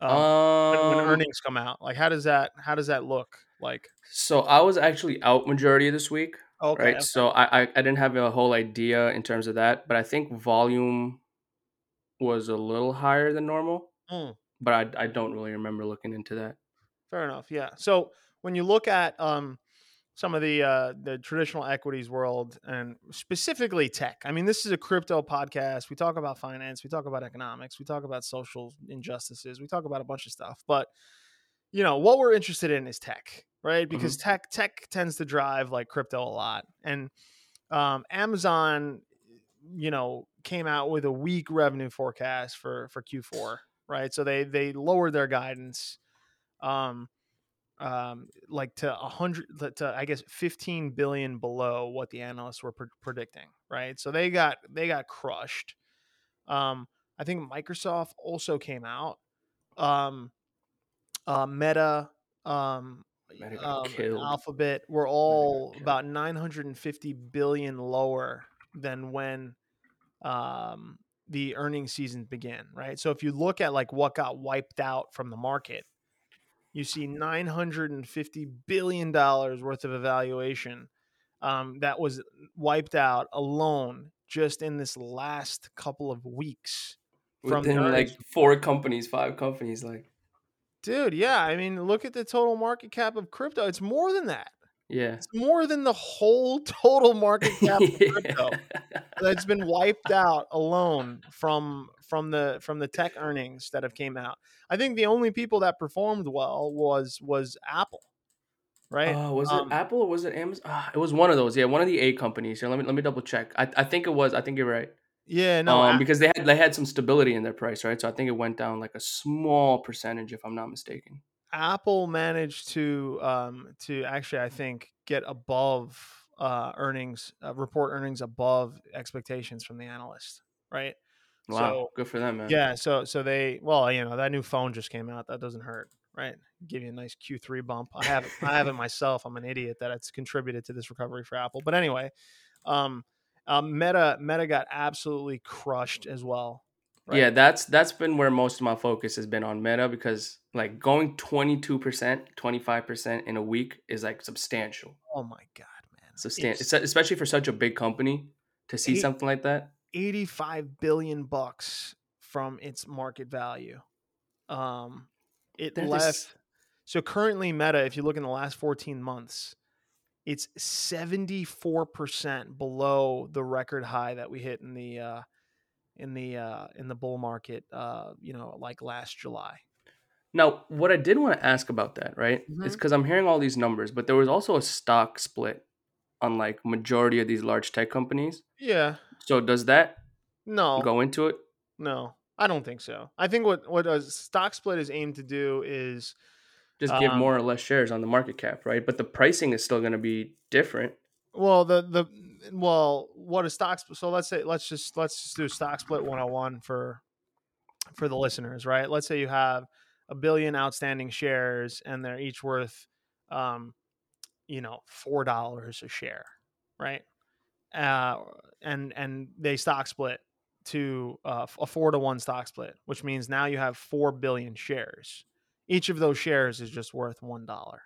Um, when, when Um earnings come out, like how does that how does that look like? so I was actually out majority of this week, Okay, right? So I, I I didn't have a whole idea in terms of that, but I think volume was a little higher than normal, Mm. but I I don't really remember looking into that. Fair enough. Yeah. So when you look at um, some of the uh, the traditional equities world and specifically tech, I mean, this is a crypto podcast. We talk about finance, we talk about economics, we talk about social injustices, we talk about a bunch of stuff. But you know what we're interested in is tech, right? Because tech tech tends to drive like crypto a lot, and um, Amazon, you know, came out with a weak revenue forecast for for Q4, right? So they they lowered their guidance. Um, um, like to a hundred to I guess 15 billion below what the analysts were pre- predicting, right? So they got they got crushed. Um, I think Microsoft also came out. Um, uh, Meta, um, um. Alphabet were all about 950 billion lower than when um, the earnings season began, right? So if you look at like what got wiped out from the market, you see 950 billion dollars worth of evaluation um, that was wiped out alone just in this last couple of weeks from Within like four companies, five companies, like Dude, yeah, I mean, look at the total market cap of crypto. It's more than that. Yeah. It's more than the whole total market cap of crypto that's been wiped out alone from from the from the tech earnings that have came out. I think the only people that performed well was was Apple, right? Uh, was Um, it Apple or was it Amazon? Ah, it was one of those. Yeah, one of the A companies. Here, let me let me double check. I, I think it was. I think you're right. Yeah, no, um, because they had they had some stability in their price, right? So I think it went down like a small percentage, if I'm not mistaken. Apple managed to um to actually I think get above uh earnings uh, report earnings above expectations from the analyst, right? Wow, So good for them, man. Yeah, so so they well, you know, that new phone just came out. That doesn't hurt, right? Give you a nice Q3 bump. I have it, I have it myself. I'm an idiot that it's contributed to this recovery for Apple. But anyway, um, um Meta Meta got absolutely crushed as well. Right? Yeah, that's that's been where most of my focus has been on Meta because like going 22%, 25% in a week is like substantial. Oh my god, man. Substantial, It's especially for such a big company to see Eight- something like that. 85 billion bucks from its market value. Um it is- left so currently Meta, if you look in the last 14 months, it's 74% below the record high that we hit in the uh in the uh in the bull market uh you know like last July. Now, what I did want to ask about that, right, is Mhm. because I'm hearing all these numbers, but there was also a stock split on like majority of these large tech companies. Yeah. So does that No. go into it? No. I don't think so. I think what what a stock split is aimed to do is Just give Um, more or less shares on the market cap, right? But the pricing is still going to be different. Well, the the well, what a stock split? So let's say let's just let's just do stock split 101 for for the listeners, right? Let's say you have a billion outstanding shares and they're each worth um you know, $4 a share, right? Uh and and they stock split to uh, a 4 to 1 stock split, which means now you have 4 billion shares. Each of those shares is just worth $1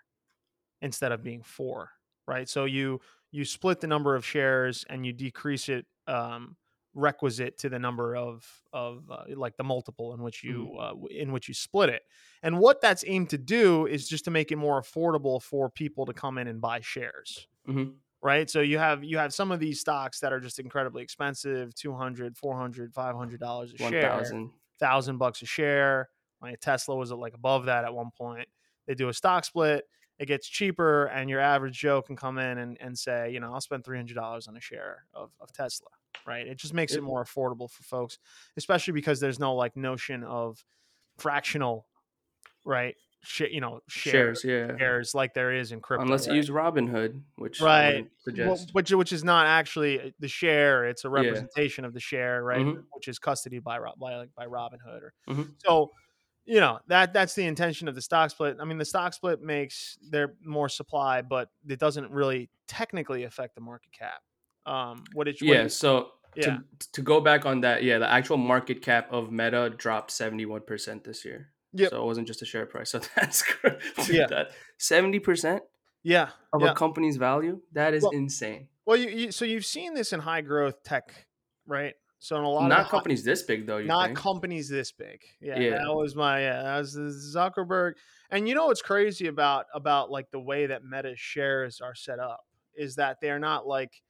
instead of being 4, right? So you you split the number of shares and you decrease it um, requisite to the number of of uh, like the multiple in which you uh, in which you split it. And what that's aimed to do is just to make it more affordable for people to come in and buy shares. hmm Right? So you have you have some of these stocks that are just incredibly expensive, 200, 400, 500 dollars a One share thousand. thousand bucks a share. My Tesla was like above that at one point. They do a stock split. It gets cheaper, and your average Joe can come in and, and say, you know, I'll spend three hundred dollars on a share of, of Tesla. Right? It just makes it more affordable for folks, especially because there's no like notion of fractional, right? sh- you know Shares, shares yeah. shares like there is in crypto. Unless you use Robinhood, which right Well, which which is not actually uh, the share it's a Yeah. representation of the share right Mhm. which is custody by by like by robinhood or Mhm. so you know that that's the intention of the stock split i mean the stock split makes there more supply but it doesn't really technically affect the market cap um what it what Yeah, so yeah to to go back on that, yeah, the actual market cap of Meta dropped 71% this year. Yeah. So it wasn't just a share price. So that's Yeah. that 70% yeah of yeah a company's value, that is Well, insane. well you, you so you've seen this in high growth tech right so in a lot Not of companies this big though, you not think? companies this big. Yeah, Yeah. that was my yeah, that was Zuckerberg. And you know what's crazy about about like the way that Meta shares are set up is that they're not like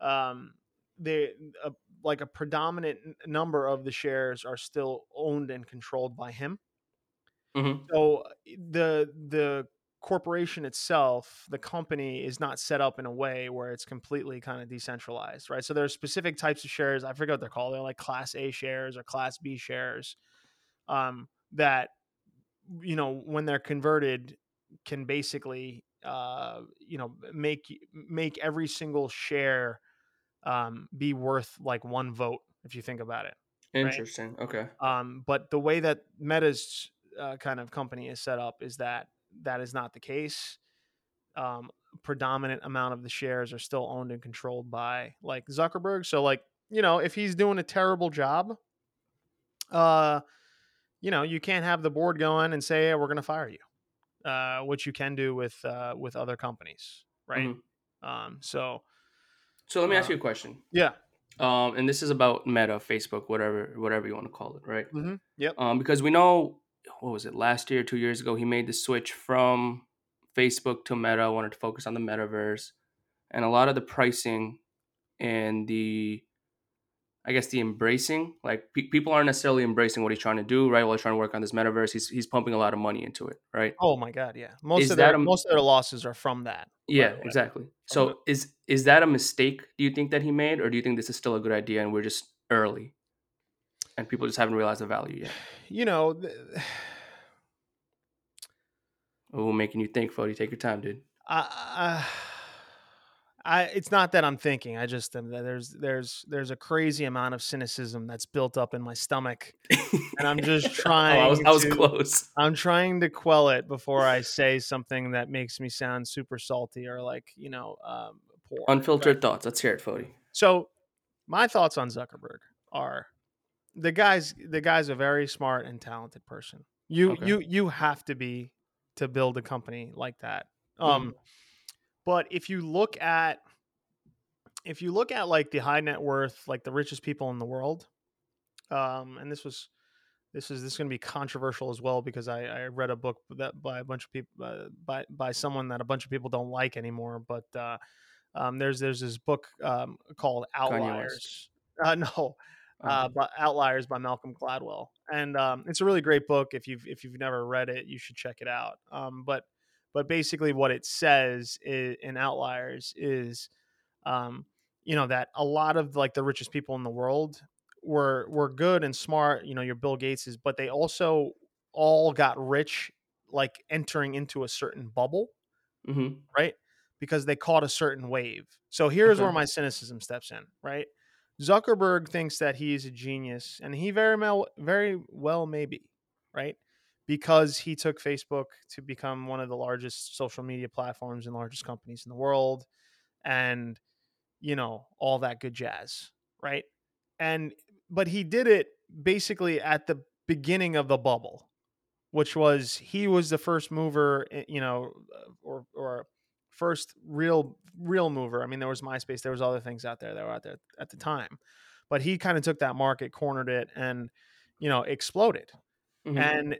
um they uh, like a predominant number of the shares are still owned and controlled by him. Mhm. So the the corporation itself, the company is not set up in a way where it's completely kind of decentralized, right? So there's specific types of shares. I forget what they're called. They're like class A shares or class B shares um, that you know when they're converted can basically uh, you know make make every single share um, be worth like one vote if you think about it. Interesting. Okay. Um, but the way that Meta's uh, kind of company is set up is that that is not the case. Um, predominant amount of the shares are still owned and controlled by like Zuckerberg. So like you know if he's doing a terrible job, uh, you know you can't have the board going and say hey, we're going to fire you, uh, which you can do with uh, with other companies, right? Mhm. Um, so So let me ask Uh, you a question. yeah, Um, and this is about Meta, Facebook, whatever, whatever you want to call it, right? Mm-hmm. yep, Um, because we know what was it last year, two years ago, he made the switch from Facebook to Meta. Wanted to focus on the metaverse, and a lot of the pricing and the, I guess the embracing, like pe- people aren't necessarily embracing what he's trying to do, right? While he's trying to work on this metaverse, he's he's pumping a lot of money into it, right? Oh my god, yeah. Most Is of that their a- most of their losses are from that. Yeah, exactly. So is is that a mistake? Do you think that he made, or do you think this is still a good idea and we're just early, and people just haven't realized the value yet? You know, th- Oh, making you think, Fody. Take your time, dude. I, I, I, it's not that I'm thinking. I just there's there's there's a crazy amount of cynicism that's built up in my stomach, and I'm just Oh, I was, trying I was to- close. I'm trying to quell it before I say something that makes me sound super salty or like you know um, poor. Unfiltered Right. thoughts. Let's hear it, Fody. So, my thoughts on Zuckerberg are the guy's the guy's a very smart and talented person. You Okay. you you have to be to build a company like that. Mhm. Um but if you look at if you look at like the high net worth, like the richest people in the world, um, and this was this is this is going to be controversial as well because I, I read a book that by a bunch of people uh, by by someone that a bunch of people don't like anymore. But uh, um, there's there's this book um, called Outliers. Uh, no, uh, but Outliers by Malcolm Gladwell, and um, it's a really great book. If you've if you've never read it, you should check it out. Um, but but basically, what it says i in Outliers is, um, you know, that a lot of like the richest people in the world were were good and smart. You know, your Bill Gateses, but they also all got rich like entering into a certain bubble mhm. right? Because they caught a certain wave. So here's where my cynicism steps in, right? Zuckerberg thinks that he's a genius, and he very well, very well may be, right? Because he took Facebook to become one of the largest social media platforms and largest companies in the world, and you know all that good jazz, right? And but he did it basically at the beginning of the bubble, which was he was the first mover, you know, uh, or or first real real mover. I mean, there was MySpace, there was other things out there that were out there at the time, but he kind of took that market, cornered it, and you know, exploded. Mhm. And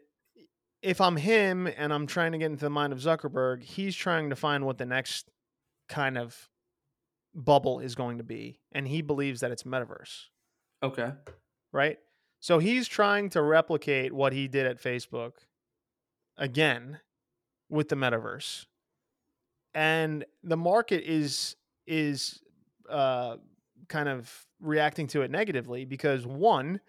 if I'm him and I'm trying to get into the mind of Zuckerberg, he's trying to find what the next kind of bubble is going to be, and he believes that it's metaverse Okay. right? So he's trying to replicate what he did at Facebook again with the metaverse. And the market is is uh kind of reacting to it negatively because one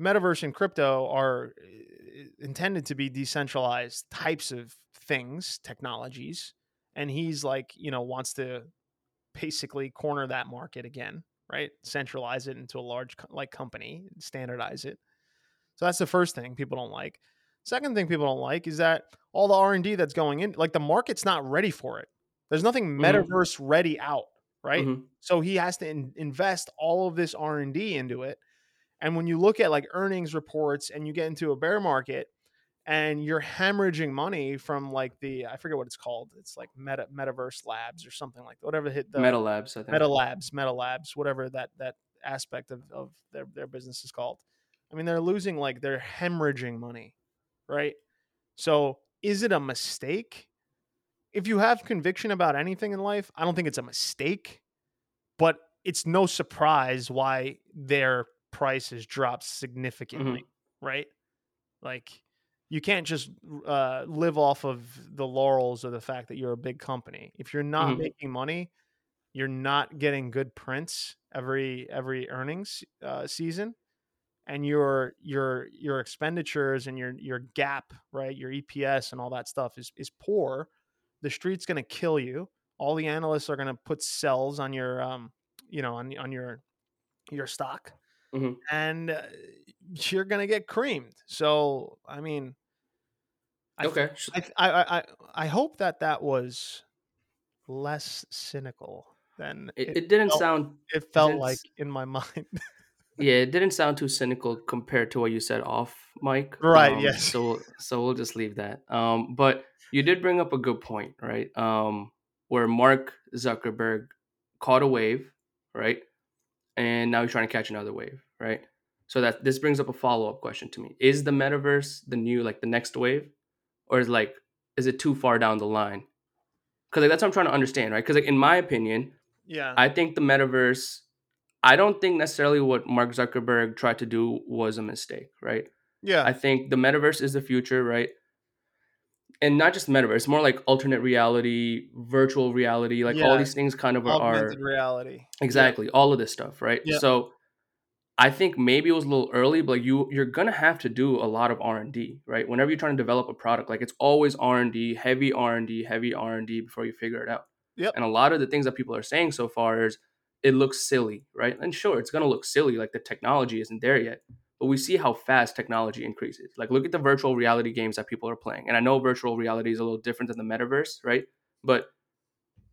metaverse and crypto are uh, intended to be decentralized types of things, technologies, and he's like, you know, wants to basically corner that market again, right? Centralize it into a large like company, standardize it. So that's the first thing people don't like. Second thing people don't like is that all the R and D that's going in, like the market's not ready for it. There's nothing Mhm. metaverse ready out, right? Mhm. So he has to in- invest all of this R and D into it. And when you look at like earnings reports and you get into a bear market and you're hemorrhaging money from like the I forget what it's called. It's like Meta Metaverse Labs or something like that. whatever hit the Meta Labs, I think. Meta Labs, Meta Labs, whatever that that aspect of, of their, their business is called. I mean, they're losing like they're hemorrhaging money, right? So is it a mistake? If you have conviction about anything in life, I don't think it's a mistake, but it's no surprise why their price has dropped significantly, right? Like you can't just uh, live off of the laurels of the fact that you're a big company. If you're not Mhm. making money, you're not getting good prints every every earnings uh, season, and your your your expenditures and your your gap, right, your EPS and all that stuff is is poor. The street's going to kill you. All the analysts are going to put sells on your um, you know, on on your your stock, Mhm. and uh, you're going to get creamed. So, I mean, I okay. th- I, I, I- I hope that that was less cynical than It, it, it didn't felt- sound it felt like in my mind. Yeah, it didn't sound too cynical compared to what you said off mic. Right, Um, yes. So so we'll just leave that. Um, but you did bring up a good point, right? Um, where Mark Zuckerberg caught a wave, right? And now he's trying to catch another wave, right? So that this brings up a follow up question to me: Is the metaverse the new like the next wave, or is like is it too far down the line? Because like that's what I'm trying to understand, right? Because like in my opinion, yeah, I think the metaverse. I don't think necessarily what Mark Zuckerberg tried to do was a mistake, right? yeah, I think the metaverse is the future, right? And not just metaverse, more like alternate reality, virtual reality, like all these things kind of are, are reality. exactly all of this stuff, right? Yeah. So I think maybe it was a little early, but you you're gonna have to do a lot of R and D, right? Whenever you're trying to develop a product, like it's always R and D, heavy R and D, heavy R and D before you figure it out. Yep. And a lot of the things that people are saying so far is it looks silly, right? And sure, it's gonna look silly, like the technology isn't there yet. But we see how fast technology increases. Like look at the virtual reality games that people are playing. And I know virtual reality is a little different than the metaverse, right? But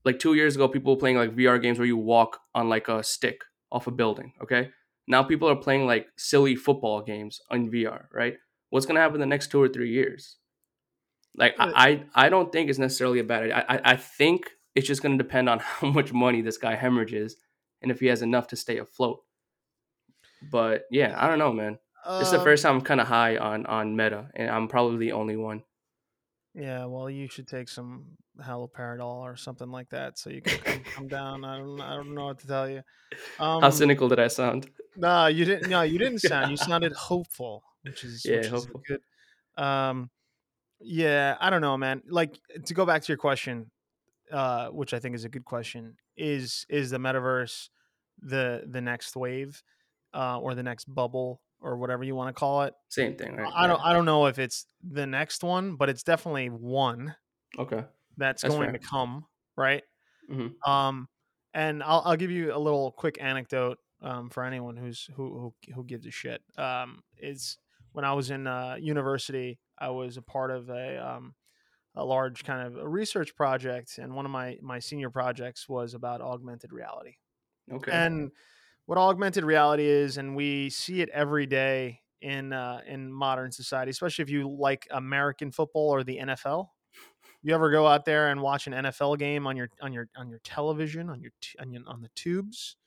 like two years ago, people were playing like VR games where you walk on like a stick off a building. Okay. Now people are playing like silly football games on VR, right? What's gonna happen in the next two or three years? Like I, I I don't think it's necessarily a bad idea. I, I- I think it's just gonna depend on how much money this guy hemorrhages and if he has enough to stay afloat. But yeah, I don't know, man. Is the Um, first time I'm kind of high on on Meta, and I'm probably the only one. Yeah, well, you should take some haloperidol or something like that so you can come, come down. I don't, I don't know what to tell you. Um, How cynical did I sound? No, you didn't. No, you didn't sound. You sounded hopeful, which is Yeah, which is hopeful. good. Um, yeah, I don't know, man. Like to go back to your question, uh, which I think is a good question. Is is the metaverse the the next wave, uh, or the next bubble, or whatever you want to call it? Same thing, right? I don't. I don't know if it's the next one, but it's definitely one Okay. that's, That's going fair. to come, right? Mhm. Um, and I'll I'll give you a little quick anecdote um, for anyone who's who who who gives a shit. Um, is when I was in uh, university, I was a part of a um, a large kind of a research project, and one of my my senior projects was about augmented reality. Okay. and what augmented reality is and we see it every day in uh, in modern society especially if you like american football or the nfl you ever go out there and watch an nfl game on your on your on your television on your t- on, your, on the tubes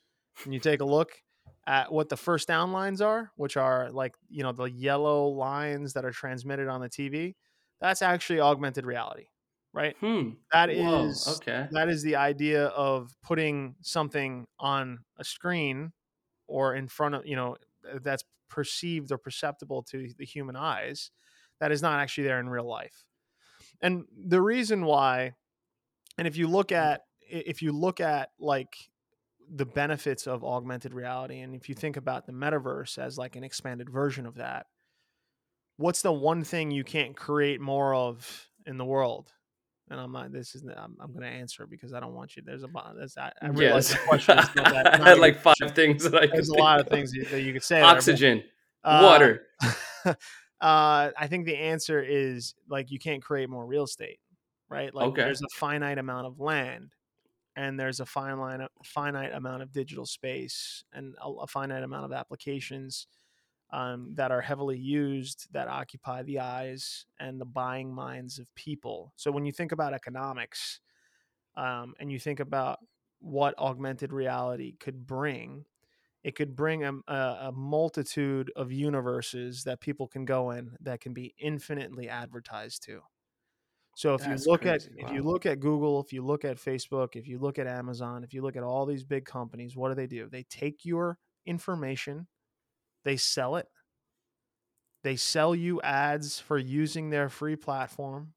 and you take a look at what the first down lines are which are like you know the yellow lines that are transmitted on the tv that's actually augmented reality right hmm. that Whoa, is okay. that is the idea of putting something on a screen or in front of you know that's perceived or perceptible to the human eyes that is not actually there in real life and the reason why and if you look at if you look at like the benefits of augmented reality and if you think about the metaverse as like an expanded version of that what's the one thing you can't create more of in the world and I'm not. This is. I'm, I'm going to answer because I don't want you. There's a. There's, I, I realize yes. the question is not that. I had like five things that I. There's a lot of things that you could say. Oxygen, there, but, water. Uh, uh, I think the answer is like you can't create more real estate, right? Like Okay. there's a finite amount of land, and there's a finite finite amount of digital space, and a, a finite amount of applications um, that are heavily used that occupy the eyes and the buying minds of people. So when you think about economics um, and you think about what augmented reality could bring, it could bring a, a, multitude of universes that people can go in that can be infinitely advertised to. So if That's you look crazy. at if you look at Google, if you look at Facebook, if you look at Amazon, if you look at all these big companies, what do they do? They take your information, they sell it. They sell you ads for using their free platform.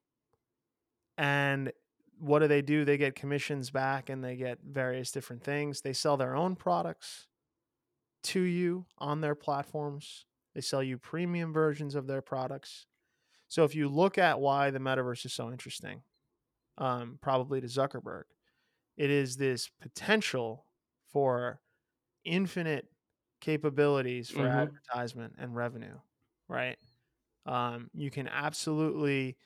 And what do they do? They get commissions back and they get various different things. They sell their own products to you on their platforms. They sell you premium versions of their products. So if you look at why the metaverse is so interesting, um, probably to Zuckerberg, it is this potential for infinite capabilities for Mhm. advertisement and revenue, right? Um, you can absolutely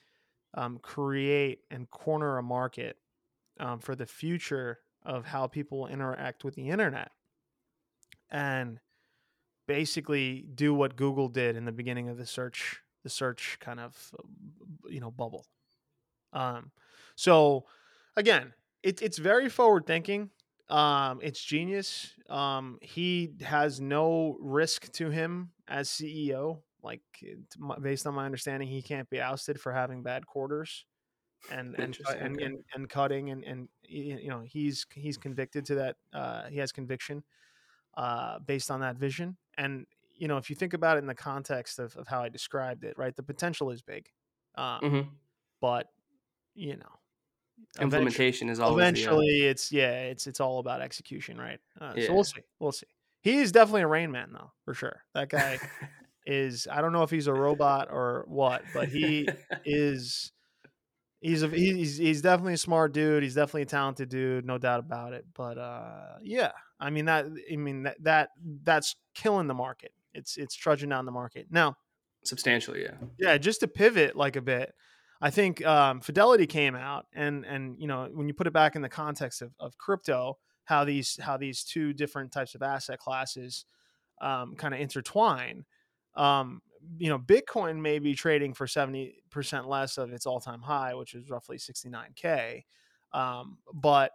um, create and corner a market um, for the future of how people interact with the internet and basically do what Google did in the beginning of the search the search kind of uh, you know bubble. Um, so again, it, it's very forward thinking. Um, it's genius. Um, he has no risk to him as CEO. Like based on my understanding, he can't be ousted for having bad quarters and and and, and, and cutting and and you know he's he's convicted to that. Uh, he has conviction uh, based on that vision. And you know, if you think about it in the context of, of how I described it, right, the potential is big, um, Mhm. but you know, Implementation is always uh, eventually it's yeah, it's it's all about execution, right? Uh, So we'll see, we'll see. He is definitely a Rain Man, though, for sure. That guy is. I don't know if he's a robot or what, but he is. He's a he's he's definitely a smart dude. He's definitely a talented dude, no doubt about it. But uh, yeah, I mean that. I mean that that that's killing the market. It's it's trudging down the market now. substantially, yeah. Yeah, just to pivot like a bit, I think um, Fidelity came out, and and you know when you put it back in the context of, of crypto, how these how these two different types of asset classes um, kind of intertwine. Um, you know, Bitcoin may be trading for seventy percent less of its all time high, which is roughly sixty nine k. Um, but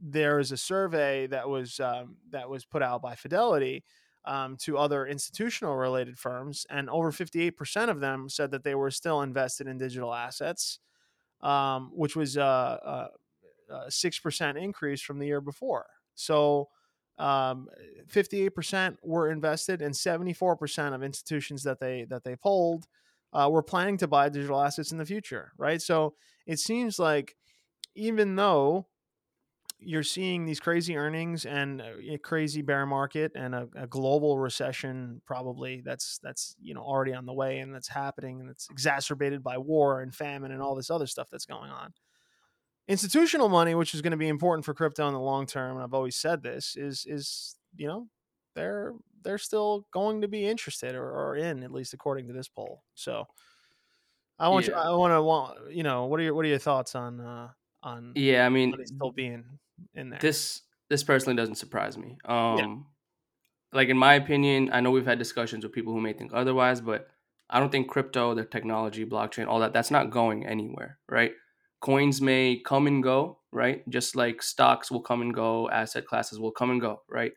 there is a survey that was um, that was put out by Fidelity um, to other institutional related firms, and over 58% of them said that they were still invested in digital assets, um, which was a, a, a 6% increase from the year before. So um, 58% were invested, and 74% of institutions that they that they polled uh, were planning to buy digital assets in the future. Right. So it seems like even though you're seeing these crazy earnings and a crazy bear market and a, a, global recession probably that's that's you know already on the way and that's happening and it's exacerbated by war and famine and all this other stuff that's going on institutional money which is going to be important for crypto in the long term and i've always said this is is you know they're they're still going to be interested or, or in at least according to this poll so i want Yeah. you i want to want you know what are your what are your thoughts on uh on Yeah, I mean, still being in there this this personally doesn't surprise me. Um like in my opinion, I know we've had discussions with people who may think otherwise, but I don't think crypto, the technology, blockchain, all that that's not going anywhere, right? Coins may come and go, right? Just like stocks will come and go, asset classes will come and go, right?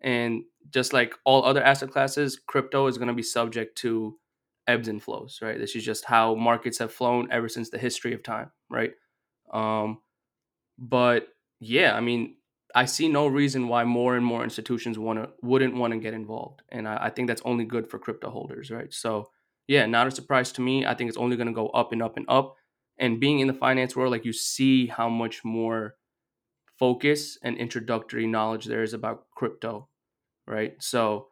And just like all other asset classes, crypto is going to be subject to ebbs and flows, right? This is just how markets have flown ever since the history of time, right? Um, but yeah, I mean, I see no reason why more and more institutions want to wouldn't want to get involved, and I, I think that's only good for crypto holders, right? So yeah, not a surprise to me. I think it's only going to go up and up and up. And being in the finance world, like you see how much more focus and introductory knowledge there is about crypto, right? So,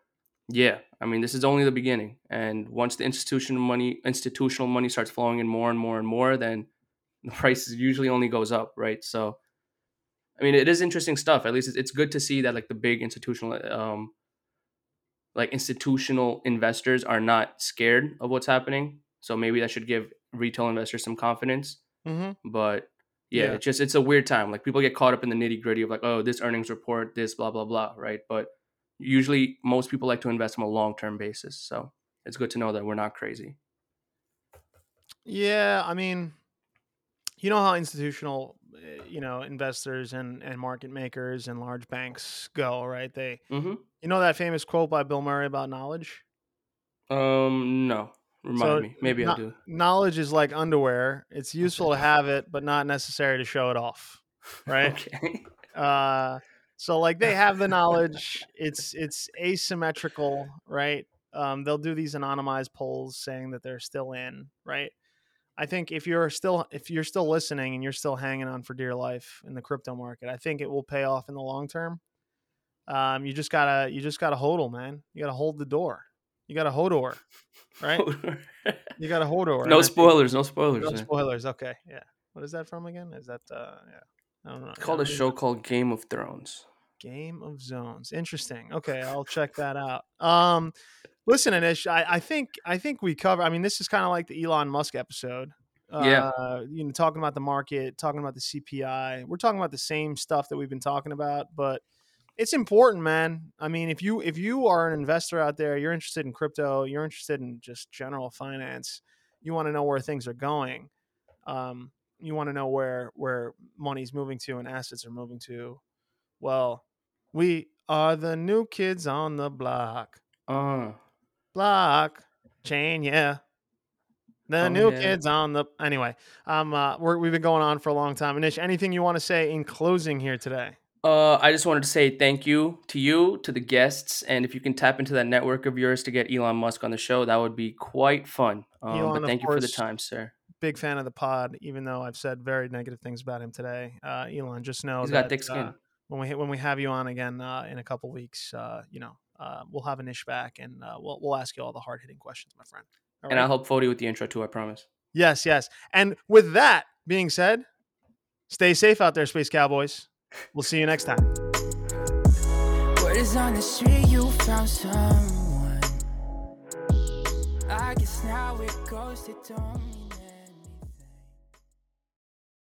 yeah, I mean, this is only the beginning, and once the institutional money institutional money starts flowing in more and more and more, then the price usually only goes up, right? So, I mean, it is interesting stuff. At least it's, it's good to see that like the big institutional um, like institutional investors are not scared of what's happening. So maybe that should give retail investors some confidence. Mm-hmm. But yeah, Yeah. it's just it's a weird time. Like people get caught up in the nitty gritty of like, oh, this earnings report, this blah blah blah, right? But usually most people like to invest on a long term basis. So it's good to know that we're not crazy. Yeah, I mean, you know how institutional, you know, investors and and market makers and large banks go, right? They, Mm-hmm. you know, that famous quote by Bill Murray about knowledge. Um, no, remind So, me. Maybe I not- do. Knowledge is like underwear; it's useful to have it, but not necessary to show it off, right? Okay. uh so like they have the knowledge it's it's asymmetrical right um they'll do these anonymized polls saying that they're still in right i think if you're still if you're still listening and you're still hanging on for dear life in the crypto market i think it will pay off in the long term um you just gotta you just gotta hodl man you gotta hold the door you gotta hodor right you gotta hodor no I think- spoilers. No spoilers. no man. spoilers okay yeah what is that from again is that uh yeah i don't know It's called a show called Game of Thrones. Game of Zones. Interesting. Okay, I'll check that out. Um, listen, Anish, I, I think I think we cover. I mean, this is kind of like the Elon Musk episode. Yeah. Uh, you know, talking about the market, talking about the CPI. We're talking about the same stuff that we've been talking about, but it's important, man. I mean, if you if you are an investor out there, you're interested in crypto, you're interested in just general finance, you want to know where things are going. Um, you want to know where where money's moving to and assets are moving to. Well, we are the new kids on the block. Uh, Block chain, yeah. The Oh, new yeah. kids on the anyway. Um, uh, we're, we've been going on for a long time. Anish, anything you want to say in closing here today? Uh, I just wanted to say thank you to you, to the guests, and if you can tap into that network of yours to get Elon Musk on the show, that would be quite fun. Um, Elon, but thank you for the time, sir. Big fan of the pod, even though I've said very negative things about him today. Uh, Elon, just know He's that got thick skin. uh, when we when we have you on again uh, in a couple weeks, uh, you know, uh, we'll have Anish back and uh, we'll we'll ask you all the hard hitting questions, my friend. All and right? I'll help Fody with the intro too. I promise. Yes, yes. And with that being said, stay safe out there, Space Cowboys. We'll see you next time. Word is on the street, you found someone. I guess now it goes to don't mean